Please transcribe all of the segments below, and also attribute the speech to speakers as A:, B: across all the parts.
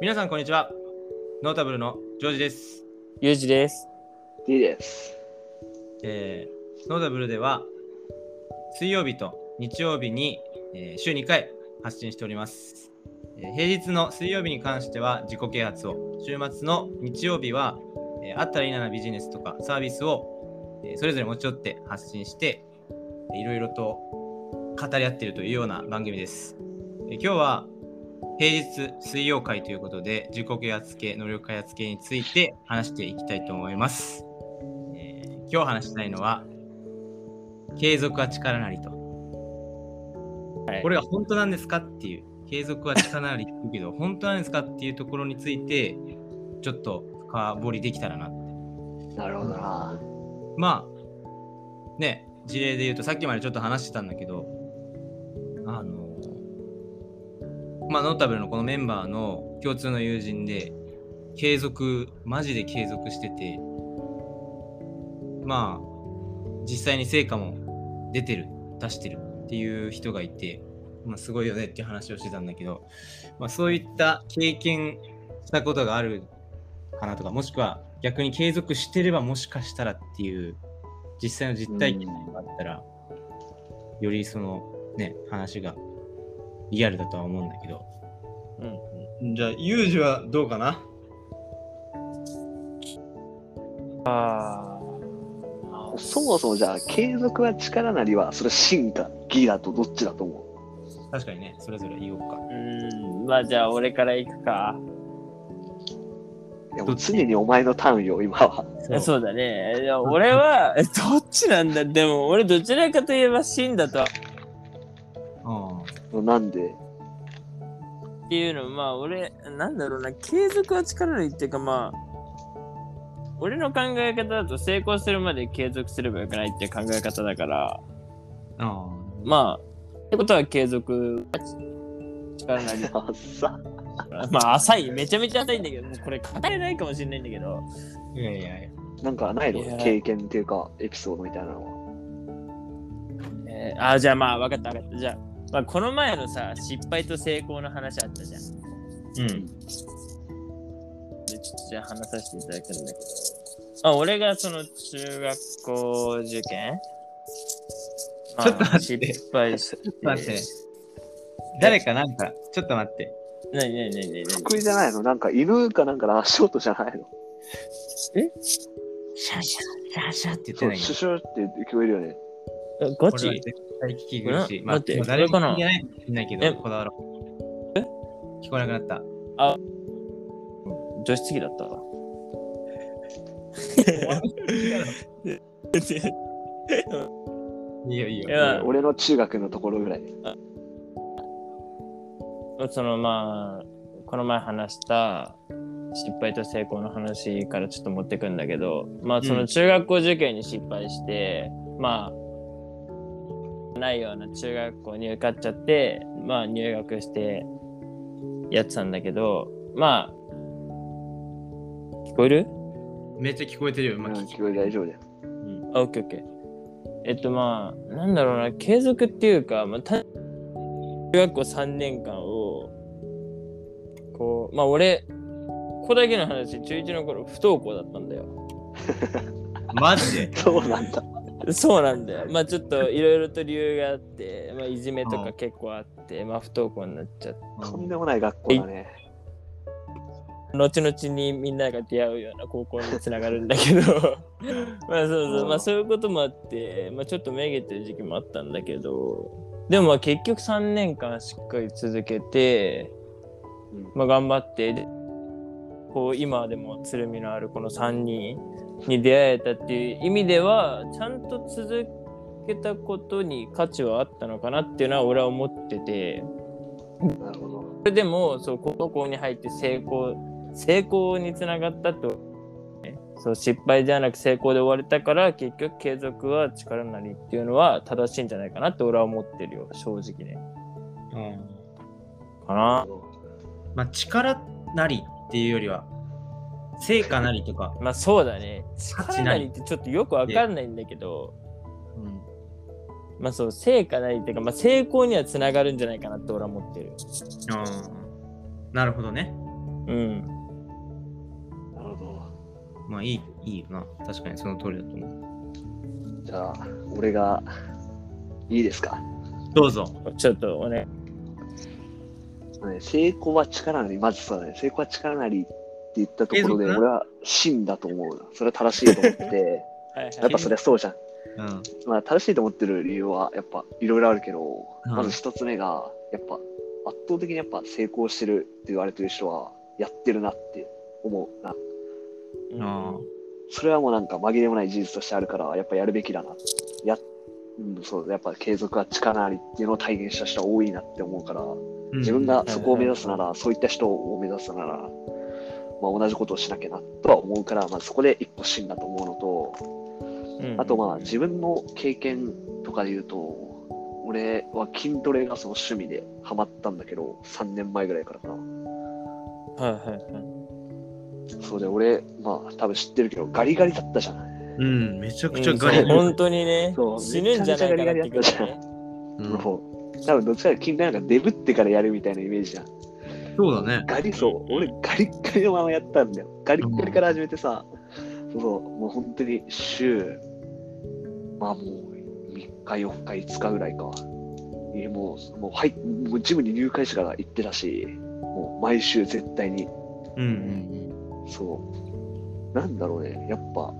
A: 皆さんこんにちはノータブルのジョージです、
B: ゆうじです。
C: D です。
A: えーノータブルでは水曜日と日曜日に、えー週2回発信しております、えー平日の水曜日に関しては自己啓発を週末の日曜日は、えーあったらいいななビジネスとかサービスを、えーそれぞれ持ち寄って発信してえーいろいろと語り合っているというような番組です、えー今日は平日水曜会ということで自己啓発系能力開発系について話していきたいと思います、えー今日話したいのは継続は力なりと、
B: はい。
A: これが本当なんですかっていう継続は力なりって言うけど本当なんですかっていうところについてちょっと深掘りできたらなって。
C: なるほどな。
A: まあね事例で言うとさっきまでちょっと話してたんだけどあのまあノータブルのこのメンバーの共通の友人で継続マジで継続しててまあ実際に成果も出てる出してるっていう人がいて、まあ、すごいよねっていう話をしてたんだけど、まあ、そういった経験したことがあるかなとかもしくは逆に継続してればもしかしたらっていう実際の実体験があったら、よりそのね話がリアルだとは思うんだけど
B: うん。
A: じゃあユージはどうかな？
B: あ
C: そもそもじゃあ、継続は力なりは、それ進化、ギラとどっちだと思
A: 確かにねそれぞれ言おうか
B: あ。うん。まあじゃあ俺から行くか。
C: ういやも常にお前のターンよ、今は。
B: そうだね。いや俺は、えどっちなんだ？でも俺どちらかといえば真だとは
A: あ
C: なんで、
B: っていうのまあ俺なんだろうな。継続は力なりっていうかまあ俺の考え方だと成功するまで継続すればよくないっていう考え方だから
A: ああ。
B: まあってことは継続は力なり。まあ浅い。めちゃめちゃ浅いんだけどもうこれ語れないかもしれないんだけど。
A: いやいやいや。
C: なんかないの？経験っていうか、エピソードみたいなのは。
B: えーあじゃあまあ分かった分かった。じゃあ、まあ、この前のさ失敗と成功の話あったじゃん。
A: うん。
B: でちょっとじゃあ話させていただくんだけど、まあ、俺がその中学校受験、まあ
A: ちょっと待って。
B: 失敗して。
A: 待って。誰かなんかちょっと待って。
B: なになになになに
C: 得意じゃないの？なんか犬かなんかの足音じゃないの？
A: シャシャシャシャって言って
C: そう、
A: ない
C: シュシュって聞こえるよね。
B: ガ
A: これは
B: チ
A: 絶対聞き苦しい。まあ、誰も聞いてないかもしれな？いけ
B: え？
A: ど、こだわろう。聞こえなくなった。
B: 女子次だったわ。
A: いいよいいよ。
B: いや
C: 俺の中学のところぐらい。
B: そのまあ、この前話した失敗と成功の話からちょっと持ってくんだけど、まあその中学校受験に失敗して、まあ、ないような中学校に受かっちゃって、まあ入学してやってたんだけど、まあ、聞こえる？
A: めっちゃ聞こえてるよ。まあ、
C: うん、
A: 聞
C: こえる大丈夫だよ。
B: あ、オッケーオッケー。えっとまあ、なんだろうな、継続っていうか、まあ、た中学校3年間を、こう、まあ俺、ここだけの話、中1の頃不登校だったんだよ。
A: マジで？
C: そうなんだ。
B: そうなんだよ。まあちょっといろいろと理由があって、まあいじめとか結構あって、まあ不登校になっちゃって、
C: とんでもない学校だね。
B: 後々にみんなが出会うような高校につながるんだけど。まあそうそうまあそういうこともあって、まあ、ちょっとめげてる時期もあったんだけど。でもまあ結局3年間しっかり続けて、
C: うん。
B: まあ、頑張ってでこう今でもつるみのあるこの3人に出会えたっていう意味ではちゃんと続けたことに価値はあったのかなっていうのは俺は思ってて。
C: なるほど。
B: それでもそう高校に入って成功成功につながったと、ねそう失敗ではなく成功で終われたから結局継続は力なりっていうのは正しいんじゃないかなって俺は思ってるよ正直ね
A: うん
B: かな
A: まあ、力なりっていうよりは、成果なりとか、
B: まあそうだね
A: 価値
B: 力なりってちょっとよくわかんないんだけどまあそう成果なりっていうか、まあ、成功にはつながるんじゃないかなって俺は思ってる
A: あーなるほどね。
B: うん。
C: なるほど。
A: まあいい、いいよな。確かにその通りだと思う。
C: じゃあ、俺が、いいですか？
A: どうぞ。
B: ちょっとおね。
C: ね成功は力なり、まずそうだね、成功は力なりって言ったところで、俺は真だと思うな。それは正しいと思って やっぱそりゃそうじゃん。
A: うん。
C: まあ、正しいと思ってる理由は、やっぱいろいろあるけど、
A: うん
C: まず一つ目が、やっぱ圧倒的にやっぱ成功してるって言われてる人は、やってるなって思うな。
A: あ
C: それはもうなんか紛れもない事実としてあるから、やっぱやるべきだな。や、うん、そう、やっぱ継続は力なりっていうのを体現した人は多いなって思うから、
A: うん
C: 自分がそこを目指すなら、そういった人を目指すなら、まあ、同じことをしなきゃなとは思うから、まあ、そこで一歩進だと思うのと、
B: うん
C: あとまあ自分の経験とかで言うと、俺は筋トレがその趣味でハマったんだけど、3年前ぐらいからかな。
B: はいはいはい。
C: そうで、俺、まあ多分知ってるけど、ガリガリだったじゃん。
A: うん、めちゃくち
B: うん
A: ゃガリガリ。
B: そう本当にね
C: そう、
B: 死ぬんじゃないかなってくらい
C: めちゃめちゃガリガリだ
B: ね。
A: うん
C: 多分どっちかというと筋トレなんかデブってからやるみたいなイメージじゃん。
A: そうだね。
C: ガリ、そう、俺ガリッガリのままやったんだよ。ガリッガリから始めてさ、そうそう、もう本当に週、まあもう3日、4日、5日ぐらいか。いやもう、もう、はい、もうジムに入会してから行ってたし、もう毎週絶対に、
A: うんうん
C: そう。なんだろうね、やっぱ、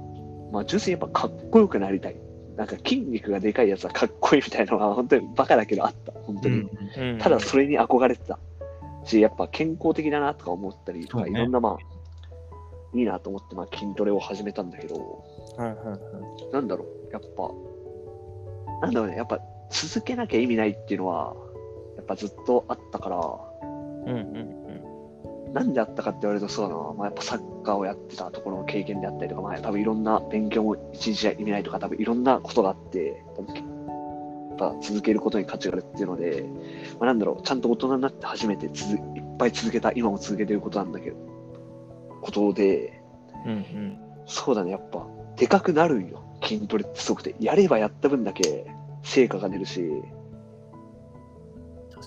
C: まあ純粋にやっぱかっこよくなりたい。なんか筋肉がでかいやつはかっこいいみたいなのは本当にバカだけどあった、本当に。
A: うん。
B: うん
C: ただそれに憧れてたし、やっぱ健康的だなとか思ったりとか、
A: ね。
C: いろんなまあ、いいなと思ってまあ筋トレを始めたんだけど、
B: はいはいはい。
C: なんだろう、やっぱ、なんだろうね、やっぱ続けなきゃ意味ないっていうのは、やっぱずっとあったから、
B: うんうん。
C: なんであったかって言われるとそうだな、まあ、やっぱサッカーをやってたところの経験であったりとか、まあ、多分いろんな勉強も一日じゃ意味ないとか、多分いろんなことがあって、ぱ続けることに価値があるっていうので、まあ、なんだろう、ちゃんと大人になって初めてつづいっぱい続けた、今も続けてることなんだけど、ことで、
B: うんうん
C: そうだね、やっぱ、でかくなるんよ、筋トレってすごくて。やればやった分だけ成果が出るし。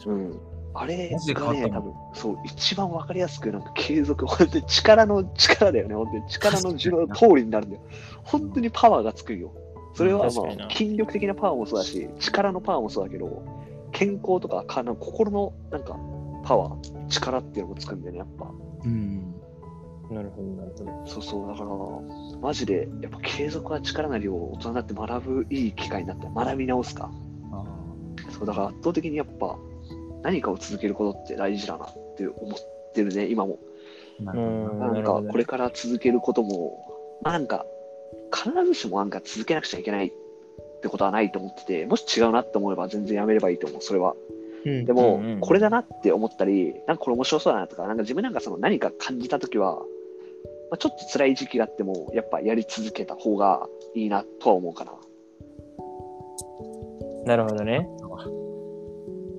C: うん。あれがね、多分、そう、一番わかりやすく、なんか継続、本当に力の力だよね、本当に力の字の通りになるんだよ。本当にパワーがつくよ。それはまあ、筋力的なパワーもそうだし、力のパワーもそうだけど、健康とか、かな心のなんかパワー、力っていうのもつくんだよね、やっぱ。
A: うん。
B: なるほどなるほど
C: そうそう、だから、マジで、やっぱ継続は力なりを大人になって学ぶいい機会になった。学び直すか。
A: あ
C: そう、だから圧倒的にやっぱ、何かを続けることって大事だなって思ってるね、今も。
A: ーな
B: ん
C: かこれから続けることも、まあなんか、必ずしもなんか続けなくちゃいけないってことはないと思ってて、もし違うなって思えば全然やめればいいと思う、それは。
A: うん
C: でも、
B: うんうん
C: これだなって思ったり、なんかこれ面白そうだなとか、なんか自分なんかその何か感じたときは、まあ、ちょっと辛い時期があっても、やっぱやり続けた方がいいなとは思うかな。
B: なるほどね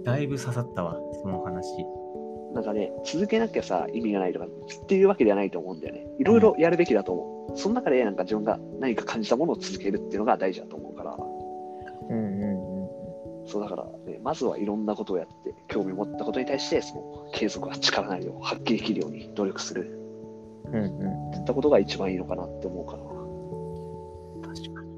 A: だいぶ刺さったわ、その話。
C: なんかね、続けなきゃさ、意味がないとかっていうわけではないと思うんだよね。いろいろやるべきだと思う。その中でなんか自分が何か感じたものを続けるっていうのが大事だと思うから、
B: うんうん
C: そうだから、ね、まずはいろんなことをやって、興味を持ったことに対して、その継続は力なりを発揮できるように努力する。
B: うんうん。
C: いったことが一番いいのかなって思うかな。
A: 確かに。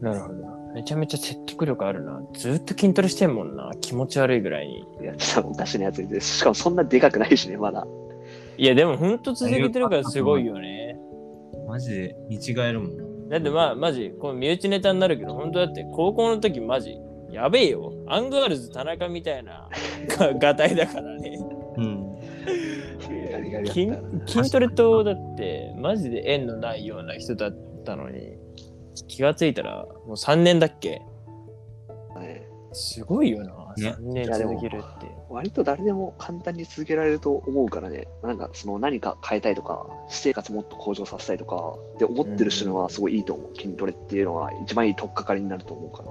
B: なるほどめちゃめちゃ説得力あるな。ずっと筋トレしてんもんな。気持ち悪いぐらいに。
C: いや、ちょっとおかしなやつで、しかもそんなでかくないしね、まだ。
B: いやでもほんと続けてるからすごいよね
A: マジで見違えるもん。
B: だってまあマジこの身内ネタになるけど本当だって高校の時マジやべえよ。アンガールズ田中みたいなががたいだからね。
A: うん。
B: 筋筋トレとだってマジで縁のないような人だったのに気がついたらもう3年だっけ。
C: ね
B: すごいよな、
A: ね
B: 3年続けるって
C: 割と誰でも簡単に続けられると思うからね、なんかその何か変えたいとか、私生活もっと向上させたいとかって思ってる人にはすごいいいと思う。筋トレっていうのは一番いい取っかかりになると思うかな。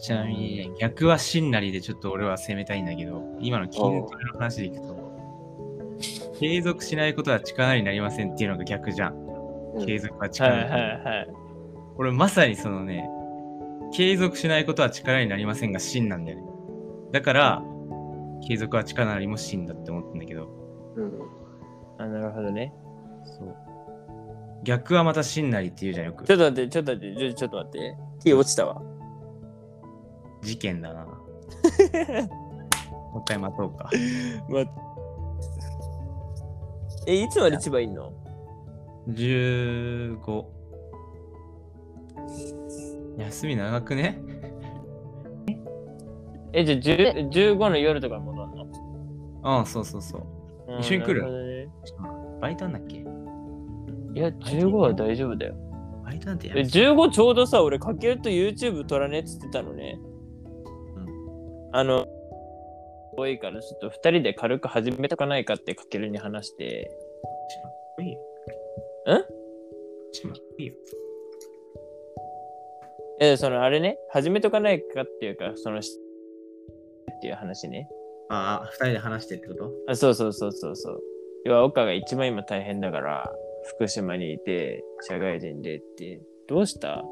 A: ちなみにね、逆はしんなりでちょっと俺は攻めたいんだけど、今の筋トレの話でいくと、継続しないことは力になりませんっていうのが逆じゃん。
C: うん
A: 継続は
B: はい
A: 力に
B: はい
A: なる。
B: はい
A: 俺まさにそのね、継続しないことは力になりませんが真なんだよね。だから、継続は力なりも真だって思ってんだけど、
C: うん。
B: あ、なるほどね。
A: そう。逆はまた真なりって言うじゃんよく
B: ちょ。っと待って、ちょっと待って、ちょちょっと待って。T 落ちたわ。
A: 事件だな。もう一回待とうか。
B: ま、え、いつまで千葉いんの
A: ？15。休み長くね？
B: え、じゃあ10 15の夜とか戻んの？
A: ああ、そうそうそう。一緒に来る？
B: うんなほどね
A: バイトなんだっけ？
B: いや、15は大丈夫だよ。
A: バイトなんてや
B: え
A: め
B: 15ちょうどさ、俺、かけると YouTube 撮らねえっつってたのね。
A: うん
B: あの、多いから、ちょっと2人で軽く始めとかないかってかけるに話して。
A: いいよ。
B: ん
A: ちまいいよ。
B: え、そのあれね、始めとかないかっていうか、その、しっていう話ね。
A: ああ、二人で話してってこと？
B: あそうそうそうそうそう。要は、岡が一番今大変だから、福島にいて、社会人でって、どうした？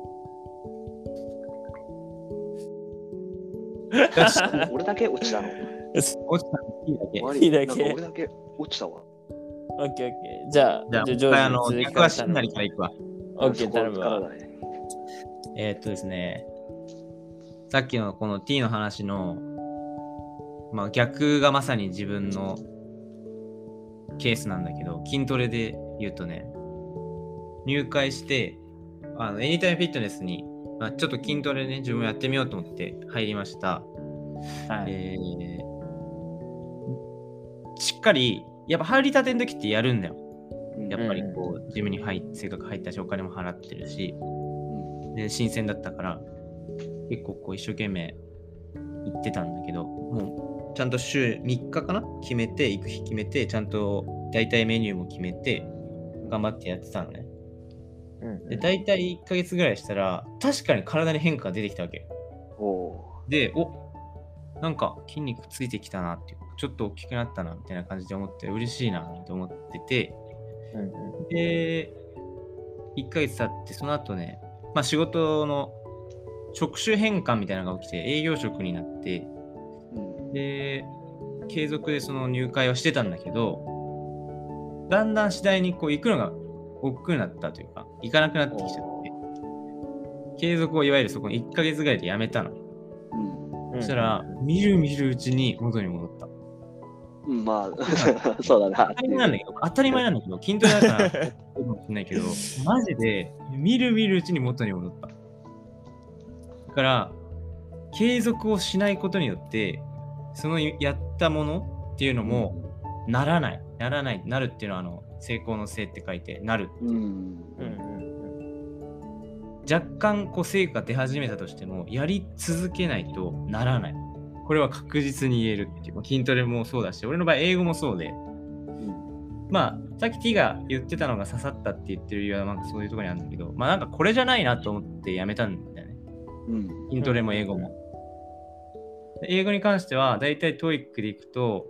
C: 俺だけ落ちたの？
A: 落ちたのいいだけ。
B: いいだけ
C: なんか俺だけ落ちたわ。
B: オッケーオッケー。じゃあ、
A: じゃあ、もう一
B: 上
A: 回あの、逆はしんなりからいくわ。
B: オッケー、頼むわ。
A: えーっとですね、さっきのこの T の話の、まあ逆がまさに自分のケースなんだけど、筋トレで言うとね、入会して、あの、エニタイムフィットネスに、まあ、ちょっと筋トレね、自分もやってみようと思って入りました。
B: はい。
A: えーしっかり、やっぱ入りたての時ってやるんだよ。
C: うん
A: やっぱりこう、ジムに入せっかく入ったし、お金も払ってるし、で新鮮だったから結構こう一生懸命行ってたんだけどもうちゃんと週3日かな？決めて行く日決めてちゃんと大体メニューも決めて頑張ってやってたのね。
B: うん
A: で大体1ヶ月ぐらいしたら確かに体に変化が出てきたわけ
C: お
A: でおなんか筋肉ついてきたなっていうちょっと大きくなったなみたいな感じで思って嬉しいなと思ってて。
B: うんうん。
A: で、1ヶ月経って、その後ね、まあ仕事の職種変換みたいなのが起きて、営業職になって、
C: うん
A: で、継続でその入会はしてたんだけど、だんだん次第にこう行くのが億劫になったというか、行かなくなってきちゃって、継続をいわゆるそこに1ヶ月ぐらいでやめたの。
C: うん
B: うん
A: そしたら、見る見るうちに元に戻った。
C: うん、まあ、そうだな
A: 当たり前なんだけど、当たり前なんだけど、筋トレだから、かもしれないけど、マジで、見る見るうちに元に戻った。だから、継続をしないことによって、そのやったものっていうのも、ならない。ならない。なるっていうのは、あの、成功のせいって書いて、なる。
C: う。ん。
B: うん。うん。
A: 若干、こう、成果出始めたとしても、やり続けないとならない。これは確実に言えるっていう。筋トレもそうだし、俺の場合、英語もそうで、まあ、さっき T が言ってたのが刺さったって言ってる理由は、なん。かそういうところにあるん。だけど、まあなん。かこれじゃないなと思ってやめたん。だよね。
C: うん。
A: 筋トレも英語も。で英語に関しては、だいたい TOEIC でいくと、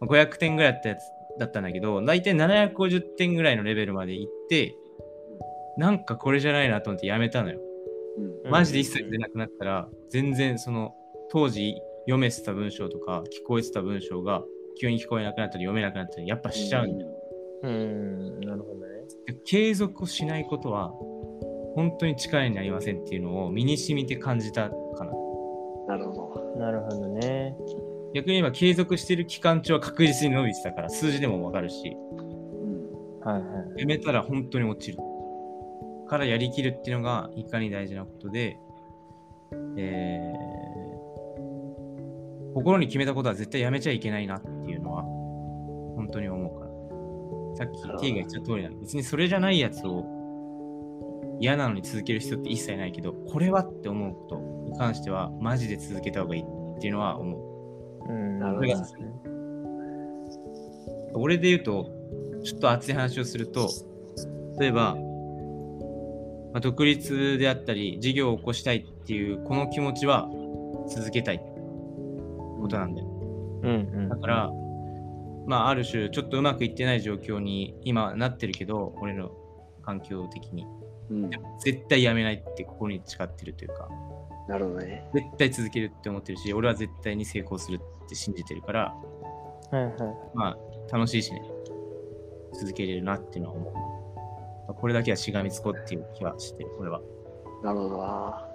A: まあ500点ぐらいだったやつだったんだけど、だいたい750点ぐらいのレベルまで行って、なんかこれじゃないなと思ってやめたのよ。マジで一切出なくなったら、全然その当時読めてた文章とか聞こえてた文章が急に聞こえなくなったり読めなくなったりやっぱしちゃうんだよ。
B: うん。うん、なるほどね。
A: で継続をしないことは本当に力になりませんっていうのを身に染みて感じたかな。
C: なるほ
B: なるほどね。
A: 逆に言えば継続してる期間中は確実に伸びてたから数字でもわかるし。
B: はいはい。
A: やめたら本当に落ちる。からやりきるっていうのがいかに大事なことで、えー、心に決めたことは絶対やめちゃいけないなっていうのは本当に思うから。さっき T が言った通りなの。別にそれじゃないやつを嫌なのに続ける必要って一切ないけど、これはって思うことに関してはマジで続けた方がいいっていうのは思う。
B: うん、
C: なるほど
B: ね
A: 俺で言うと、ちょっと熱い話をすると、例えば、まあ、独立であったり、事業を起こしたいっていう、この気持ちは続けたいことなんだよ。
B: うんうん。
A: だから、まあ、ある種、ちょっとうまくいってない状況に今なってるけど、俺の環境的に。
C: うん。
A: 絶対やめないって心に誓ってるというか、
C: なるほどね。
A: 絶対続けるって思ってるし、俺は絶対に成功するって信じてるから、
B: はいはい。
A: まあ、楽しいしね。続けれるなっていうのは思う。これだけはしがみつこうっていう気はしてる、これは。
C: なるほどな。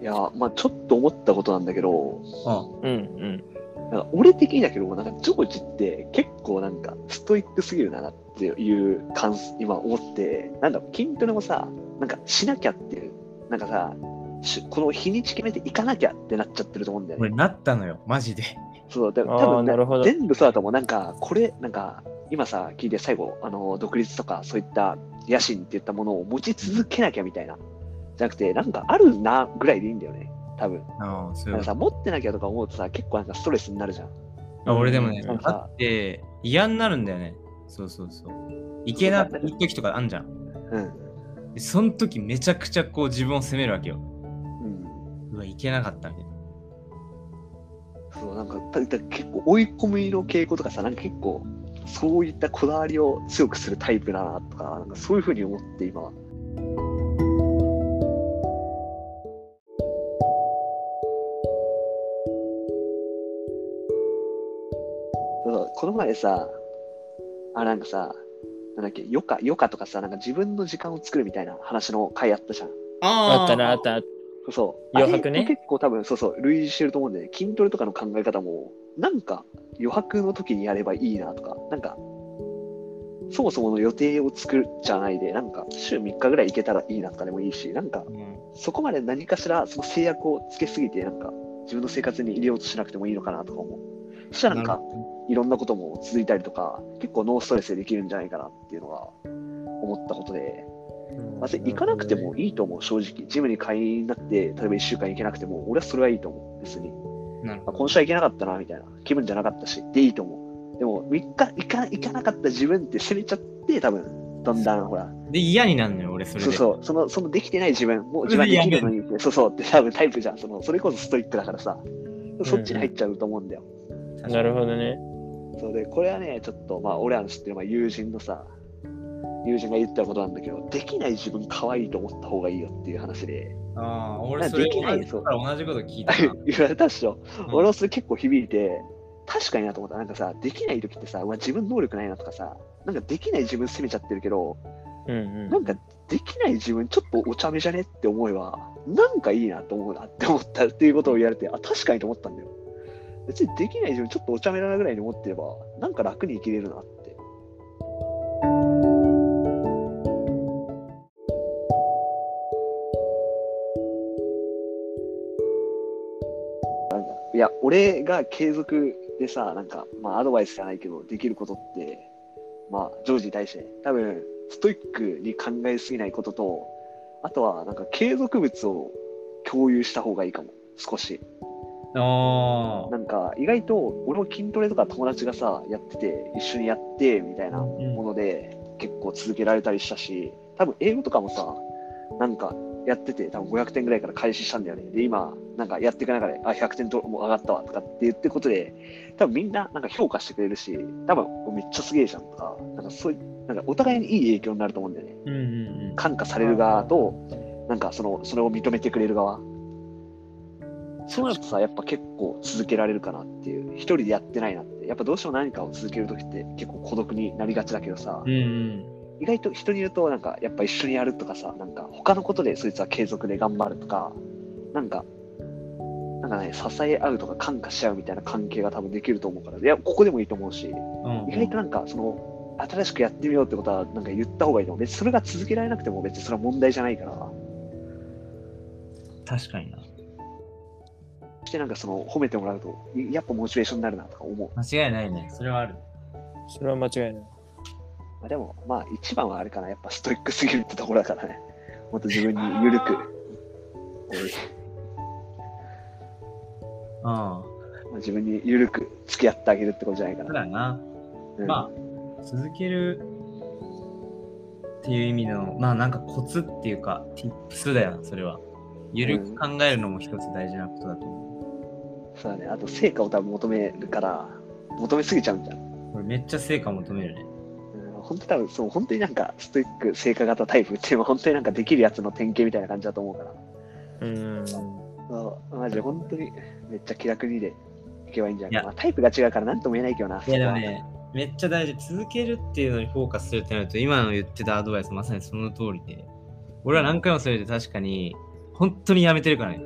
C: いや、まあちょっと思ったことなんだけど、
A: あ
B: うんうん。
C: なんか俺的にだけど、なんかジョージって結構なんかストイックすぎるなっていう感今思って、なんだろう、筋トレもさ、なんかしなきゃっていう、なんかさ、しこの日にち決めていかなきゃってなっちゃってると思うんだよね。
A: これなったのよ、マジで。
C: そう、で
B: あー
C: 多分
B: なるほど
C: 全部そうだと思う。なんか、これ、なんか、今さ、聞いて最後、あの、独立とか、そういった野心っていったものを持ち続けなきゃみたいな。じゃなくて、なんかあるなぐらいでいいんだよね。多分。
A: ああ、そういうこと
C: なんかさ、持ってなきゃとか思うとさ、結構なんかストレスになるじゃん。
A: あ俺でもね、
C: うん
A: だって嫌になるんだよね。そうそうそう。いけない時とかあんじゃん。
C: うん。
A: でその時めちゃくちゃこう自分を責めるわけよ。
C: う
A: わ、いけなかったみたいな。
C: そう、なんか、だだ結構追い込みの傾向とかさ、なんか結構、そういったこだわりを強くするタイプだなとか、なんかそういうふうに思って今。そうこの前さ、あ、なんかさ、なんだっけ、余暇、余暇とかさ、なんか自分の時間を作るみたいな話の回あったじゃん。
B: あったな、あった。
C: そう。
B: 余白ね
C: 結構多分、そうそう、類似してると思うんで、ね、筋トレとかの考え方も、なんか余白の時にやればいいなとか、なんか、そもそもの予定を作るじゃないで、なんか週3日ぐらい行けたらいいなとかでもいいし、なんか
A: うん
C: そこまで何かしらその制約をつけすぎて、なんか自分の生活に入れようとしなくてもいいのかなとか思う。そしたらなんか、いろんなことも続いたりとか、結構ノーストレスでできるんじゃないかなっていうのが思ったことで、まず行かなくてもいいと思う、正直。ジムに会員になって、例えば1週間行けなくても、俺はそれはいいと思う、別に。あ
A: なるほど。
C: 今週は行けなかったな、みたいな。気分じゃなかったし、でいいと思う。でも、3日行か行かなかった自分って責めちゃって、多分、だんだん、ほら、
A: で、嫌になるのよ、俺、それで。
C: そうそう、その、そのできてない自分、もう自分できるのにって、そうそうって多分タイプじゃん。その、それこそストイックだからさ、そっちに入っちゃうと思うんだよ。
B: なるほどね。
C: そうで、これはね、ちょっと、まあ、俺らの知ってる、まあ、友人のさ、友人が言ったことなんだけど、できない自分可愛いと思った方がいいよっていう話で、
A: ああ、俺、それ
C: できない
A: 同じから同じこと聞いたな。
C: 言われたっしょ。
A: うん
C: 俺もそれ結構響いて、確かになと思った。なんかさ、できない時ってさ、うわ自分能力ないなとかさ、なんかできない自分責めちゃってるけど、
B: うんうん
C: なんかできない自分ちょっとお茶目じゃねって思えば、なんかいいなと思うなって思ったっていうことを言われて、あ、確かにと思ったんだよ。別にできない自分ちょっとお茶目だなぐらいに思ってれば、なんか楽に生きれるなっや、俺が継続でさ、なんか、まあ、アドバイスじゃないけど、できることって、まあ、ジョージに対して、多分、ストイックに考えすぎないことと、あとは、なんか、継続物を共有した方がいいかも、少し。
A: あ
C: なんか、意外と、俺も筋トレとか友達がさ、やってて、一緒にやって、みたいなもので、結構続けられたりしたし、多分、英語とかもさ、なんか、やってて、多分500点ぐらいから開始したんだよね。で、今、なんかやっていく中で、あ、100点ともう上がったわとかって言ってることで、多分みんななんか評価してくれるし、多分めっちゃすげえじゃんとか、なんかそういう、なんかお互いにいい影響になると思うんだよね。
A: うんうんうん。
C: 感化される側と、なんかその、それを認めてくれる側。そうなるとさ、やっぱ結構続けられるかなっていう、一人でやってないなって。やっぱどうしても何かを続けるときって結構孤独になりがちだけどさ、
A: うんうん。
C: 意外と人に言うと、なんか、やっぱ一緒にやるとかさ、なんか、他のことでそいつは継続で頑張るとか、なんか、なんかね、支え合うとか感化し合うみたいな関係が多分できると思うから、いや、ここでもいいと思うし、
A: うん
C: 意外となんか、その、新しくやってみようってことは、なんか言った方がいいと思う。別にそれが続けられなくても別にそれは問題じゃないから、
A: 確かにな。
C: そしてなんかその、褒めてもらうと、いやっぱモチベーションになるなとか思う。
A: 間違いないね。それはある。
B: それは間違いない。
C: まあ、でも、まあ、一番はあれかな、やっぱストイックすぎるってところだからね。もっと自分に緩く。えー
A: あ
C: まあ自分に緩く付き合ってあげるってことじゃないか
A: あ。そう
C: な。
A: だな。
C: うん
A: まあ、続けるっていう意味の、まあなんかコツっていうか、tips だよな、それは。ゆるく考えるのも一つ大事なことだと思
C: そうだね。あと、成果を多分求めるから、求めすぎちゃうんじゃん。
A: う。これめっちゃ成果求めるね。
C: うん、本当多分、そう、本当になんか、ストイック、成果型タイプっていうのは、本当になんかできるやつの典型みたいな感じだと思うから。
B: うん。
C: そうマジで本当に、めっちゃ気楽にでいけばいいんじゃないかあ、タイプが違うから何とも言えないけどな。
A: いやでもね、めっちゃ大事。続けるっていうのにフォーカスするってなると、今の言ってたアドバイスまさにその通りで、俺は何回もそれで確かに、本当にやめてるからね。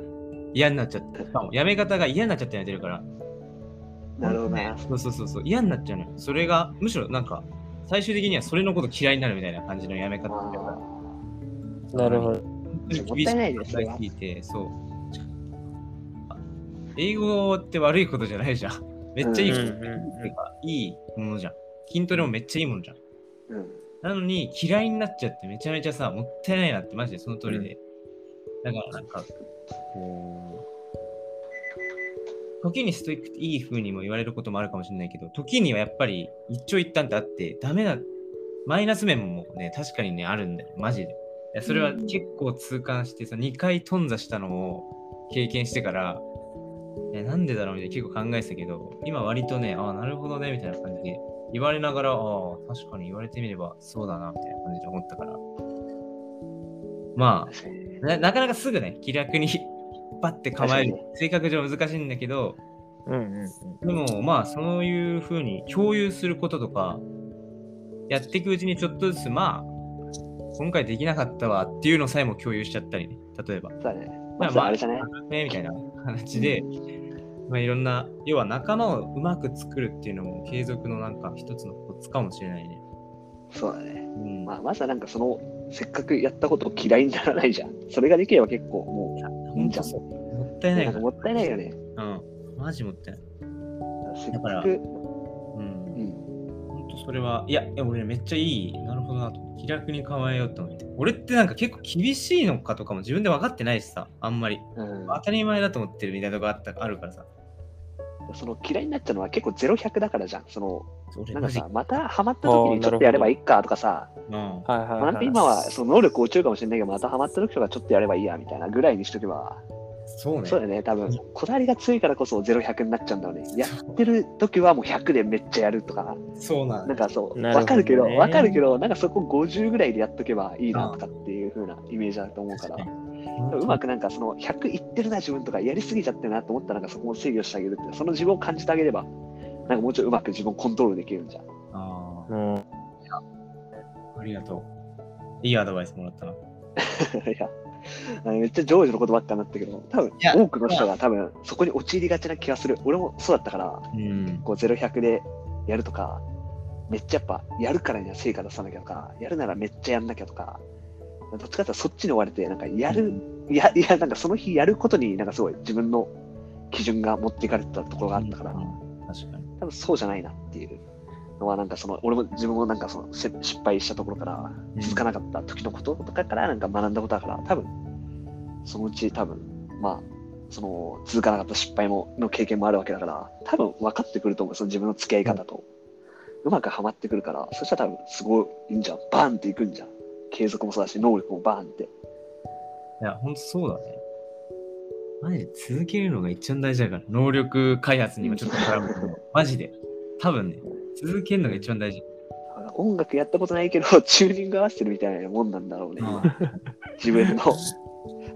A: 嫌になっちゃって。しかもやめ方が嫌になっちゃってやめてるから。
C: なるほどね。
A: そうそうそうそう。嫌になっちゃうのよ。それが、むしろなんか、最終的にはそれのこと嫌いになるみたいな感じのやめ方だから。
C: あ
B: なるほど。
A: 厳しい聞いて、そう。英語って悪いことじゃないじゃん。めっちゃいいこと、
B: うんうんうん
A: いいものじゃん。筋トレもめっちゃいいものじゃん。
C: ーうん。
A: なのに嫌いになっちゃってめちゃめちゃさ、もったいないなってマジでその通りで。だからなんか、こう、時にストイックっていい風にも言われることもあるかもしれないけど、時にはやっぱり一長一短ってあって、ダメな、マイナス面もね、確かにね、あるんだよ、マジで。いやそれは結構痛感してさ、2回頓挫したのを経験してから、えなんでだろうみたいな結構考えてたけど、今割とね、ああ、なるほどね、みたいな感じで言われながら、ああ、確かに言われてみればそうだな、みたいな感じで思ったから。まあ、ななかなかすぐね、気楽にバッて構える。性格上難しいんだけど、
B: うんうん
A: でもまあ、そういう風に共有することとか、やっていくうちにちょっとずつ、まあ、今回できなかったわっていうのさえも共有しちゃったりね、例えば。
C: そうだね。
A: まあ
C: まずあれじゃない
A: ね、みたいな形で、まあ、いろんな、要は仲間をうまく作るっていうのも継続のなんか一つのコツかもしれないね。
C: そうだね。
A: うん。
C: まあ、まずはなんかその、せっかくやったことを嫌いにならないじゃん。それができれば結構も
A: ほんとそう。もったいない
C: もったいないよね。
A: うん。マジもったいない。だからうん。
C: うん。
A: ほんとそれは、いや、いや俺めっちゃいい。なるほどなと。気楽に構えようと思って。俺ってなんか結構厳しいのかとかも自分で分かってないしさ、あんまり。
C: うん
A: 当たり前だと思ってるみたいなとこあったあるからさ。
C: その嫌いになっちゃうのは結構ゼロ100だからじゃん。その、なんかさ、またハマった時にちょっとやればいいかとかさ、
A: うん。
B: はいはい。
C: なんか今はその能力落ちるかもしれないけど、またハマった時とかちょっとやればいいやみたいなぐらいにしとけば、
A: そうね。
C: そうだよね、多分こだわりが強いからこそゼロ100になっちゃうんだろうね。やってる時はもう100でめっちゃやるとか、
A: そうな
C: なんかそう、
B: なるほどね
C: わかるけど、わかるけど、なんかそこ50ぐらいでやっとけばいいなとかっていう風なイメージだと思うから。うまくなんかその100いってるな自分とかやりすぎちゃってるなと思ったらなんかそこを制御してあげるってその自分を感じてあげればなんかもうちょいうまく自分をコントロールできるんじゃん。
A: あ
B: うん。
A: あ、ありがとう。いいアドバイスもらったな。
C: いやめっちゃジョージのことばっかになったけど多分多くの人が多分そこに陥りがちな気がする俺もそうだったから
A: うん。
C: こう0100でやるとかめっちゃやっぱやるからには成果出さなきゃとかやるならめっちゃやんなきゃとかどっちかっていうとそっちに追われてなんかやる、いやいやなんかその日やることになんかすごい自分の基準が持っていかれてたところがあったから、
A: うん。確かに。
C: 多分そうじゃないなっていうのはなんかその俺も自分もなんかそのせ失敗したところから
A: うん。
C: 続かなかった時のこととかからなんか学んだことだから多分そのうち多分まあその続かなかった失敗もの経験もあるわけだから多分分かってくると思うその自分の付き合い方と、うまくはまってくるからそしたら多分すごいいいんじゃん。バーンっていくんじゃん継続もそうだし能力もバーンって。
A: いや、ほんとそうだね。マジで続けるのが一番大事だから、能力開発にもちょっと絡むけど、マジで。多分ね、続けるのが一番大事。
C: 音楽やったことないけどチューニング合わせてるみたいなもんなんだろうね、自分の。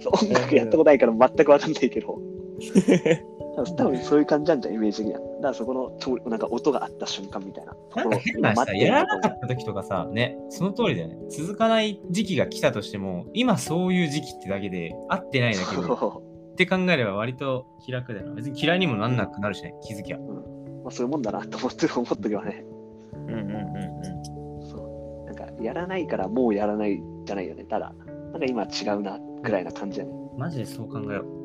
C: 音楽やったことないから全く分かんないけど 多分そういう感じなんじゃんイメージ的には。だからそこのとなんか音があった瞬間みたいな。と
A: なんか変なさ、やら
C: るな
A: かった時とかさ、ね、その通りだよね。続かない時期が来たとしても、今そういう時期ってだけで、合ってないだけで、
C: そ
A: って考えれば割と気楽だよな。別に嫌いにもなんなくなるしね、気づきゃ。
C: う、まあ、そういうもんだなと思って思っとけばね
B: うんうんうん。
C: そう。なんかやらないからもうやらないじゃないよね。ただなんか今違うなぐらいな感じだね。
A: マジでそう考えよう。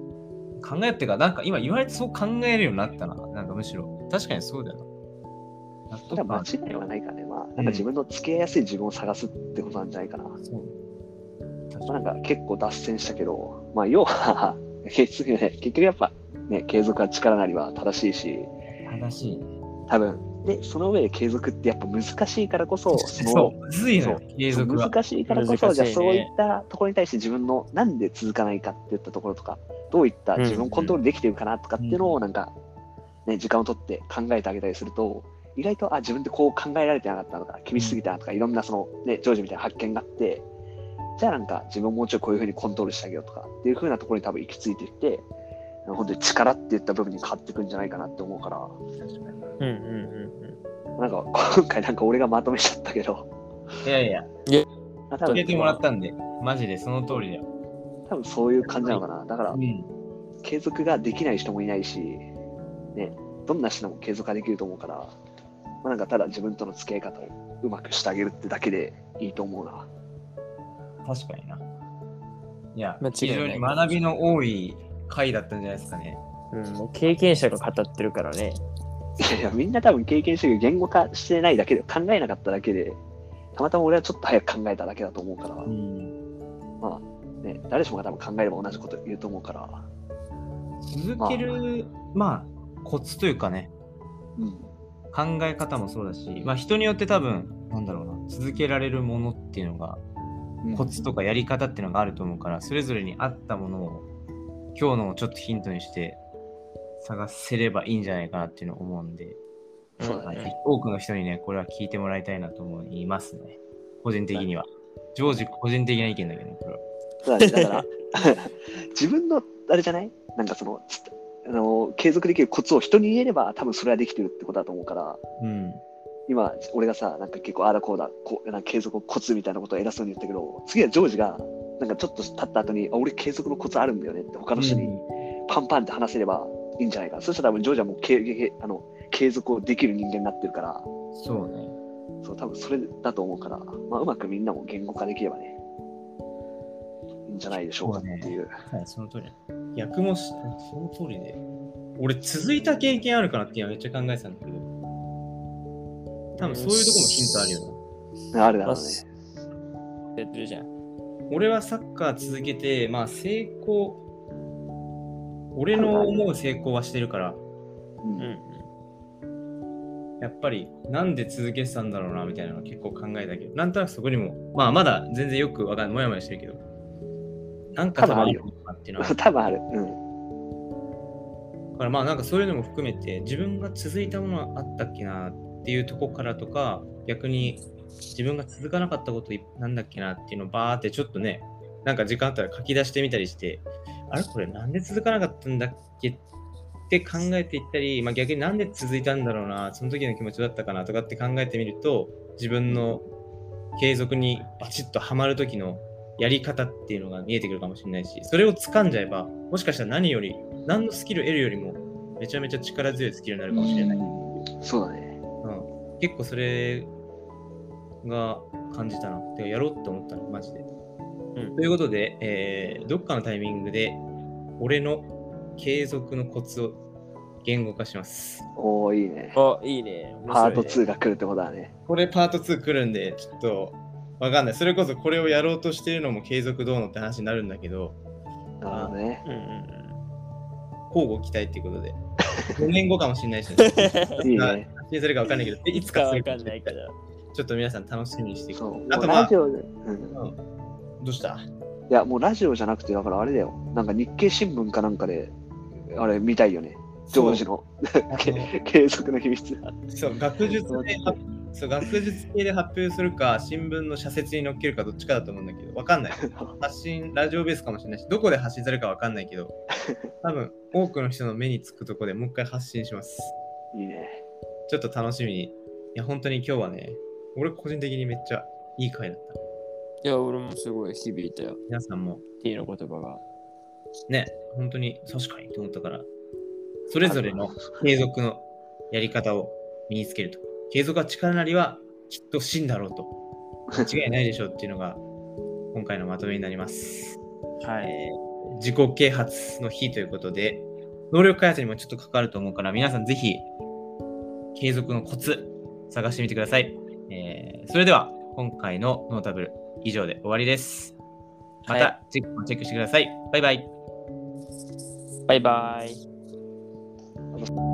A: 考えっていうか、なんか今言われてそう考えるようになったな。なんかむしろ。確かにそうだよな。
C: 間違いはないからねまあなんか自分の付き合いやすい自分を探すってことなんじゃないかな、
A: そう。確
C: まあ、
A: か
C: なんか結構脱線したけど、まあ、要は 結局ね、結局やっぱ、ね、継続は力なりは正しいし、
A: に。正しい。
C: 多分で、その上で継続ってやっぱ難しいからこそ、その
A: そう、むずい継続は。
C: 難しいからこそ、
B: ね。
C: じゃあそういったところに対して自分のなんで続かないかっていったところとか、どういった自分をコントロールできてるかなとかっていうのをなんか、ね、時間を取って考えてあげたりすると、意外と、あ、自分ってこう考えられてなかったのか、厳しすぎたなとか、いろんなその、ね、ジョージみたいな発見があって、じゃあなんか自分をもうちょいこういうふうにコントロールしてあげようとかっていうふうなところに多分行き着いていって、本当に力っていった部分に変わっていくんじゃないかなって思うから、
B: うんうんうん
C: なんか今回なんか俺がまとめちゃったけど、
A: いやいや、
C: あ多分
A: 教えてもらったんで、マジでその通りだよ。
C: 多分そういう感じなのかな。だから
A: う、ん。
C: 継続ができない人もいないし、ね、どんな人でも継続ができると思うから、まあ、なんかただ自分との付き合い方をうまくしてあげるってだけでいいと思うな。
A: 確かにな。いや、非常に学びの多い回だったんじゃないですかね。
B: うん、もう経験者が語ってるからね。
C: いやいや、みんな多分経験してる言語化してないだけで、考えなかっただけで、たまたま俺はちょっと早く考えただけだと思うから、
A: ん。
C: ね、誰しもが多分考えれば同じこと言うと思うから、
A: 続ける、まあ、コツというかね、
C: うん。
A: 考え方もそうだし、まあ人によって多分、なんだろうな、続けられるものっていうのが、コツとかやり方っていうのがあると思うから、それぞれに合ったものを、今日のをちょっとヒントにして、探せればいいんじゃないかなっていうのを思うんで、
C: そうだね。
A: はい多くの人にね、これは聞いてもらいたいなと思いますね。個人的には。常時個人的な意見だけどね、これは。
C: そうだね。だから、自分の、あれじゃない？なんかその、つあの、継続できるコツを人に言えれば、多分それはできてるってことだと思うから、
A: うん。
C: 今、俺がさ、なんか結構ああだこうだ、こうなんか継続コツみたいなことを偉そうに言ったけど、次はジョージが、なんかちょっと経った後に、あ俺継続のコツあるんだよねって他の人にパンパンって話せればいいんじゃないかな。そしたら多分ジョージはもう継継あの継続をできる人間になってるから、
A: そうね。
C: そう、多分それだと思うから、まあうまくみんなも言語化できればね、いいんじゃないでしょうかっていう。
A: はい、その通りだ。逆もし、その通りで。俺、続いた経験あるかなって今めっちゃ考えてたんだけど、多分そういうとこもヒントあるよな。
C: あるだろうね。
B: やってるじゃん。
A: 俺はサッカー続けて、まあ成功、俺の思う成功はしてるから、
C: うん
B: うん。
A: やっぱりなんで続けてたんだろうなみたいなの結構考えたけど、なんとなくそこにも、まあまだ全然よくわかんない、もやもやしてるけど、なんか多分あるよなっていうのは。
C: 多分ある。うん。
A: だからまあなんかそういうのも含めて、自分が続いたものはあったっけなっていうとこからとか、逆に自分が続かなかったこといなんだっけなっていうのをバーってちょっとね、なんか時間あったら書き出してみたりして、あれ？これなんで続かなかったんだっけって考えていったり、まあ、逆になんで続いたんだろうな、その時の気持ちだったかなとかって考えてみると、自分の継続にバチッとハマる時のやり方っていうのが見えてくるかもしれないし、それを掴んじゃえば、もしかしたら何より、何のスキルを得るよりも、めちゃめちゃ力強いスキルになるかもしれない。
C: そうだね。
A: うん、結構それが感じたな。てかやろうって思ったの、マジで。
B: うん
A: ということで、えーどっかのタイミングで、俺の継続のコツを言語化します。
C: おおいいね。
B: お、いいね。面
C: パート
B: 白いね
C: 2が来るってことだね。
A: これパート2来るんで、ちょっとわかんない。それこそこれをやろうとしてるのも継続どうのって話になるんだけど、
C: なるほどね。
B: うんうん
A: 交互期待っていうことで。4年後かもしれないし、ね、
C: いい
A: まあ
C: ね。
A: 発信するかわかんないけど、
B: うん。い
A: いつかす
B: つかんないけど。
A: ちょっと皆さん楽しみにして
C: そう。
A: あとまあ
C: ラジオで、うん。
A: うんどうした？
C: いや、もうラジオじゃなくて、だからあれだよ。なんか日経新聞かなんかで、あれ見たいよね。ジョージの 継続の秘密。
A: そう、学術で発そう学術系で発表するか、新聞の社説に載っけるかどっちかだと思うんだけど、わかんない。発信、ラジオベースかもしれないし、どこで発信されるかわかんないけど、多分多くの人の目につくとこでもう一回発信します。
C: いいね。
A: ちょっと楽しみに。いや、本当に今日はね、俺個人的にめっちゃいい回だった。
B: いや、俺もすごい響いたよ。
A: 皆さんも
B: T の言葉が。
A: ね、本当に確かにと思ったから、それぞれの継続のやり方を身につけると。継続は力なりはきっと真だろうと。間違いないでしょうっていうのが今回のまとめになります。
B: はい。
A: えー自己啓発の日ということで、能力開発にもちょっと関わると思うから、皆さんぜひ継続のコツ探してみてください。えー、それでは今回のノータブル以上で終わりです。またチェック,、チェックしてください。バイバイ。
B: バイバイ。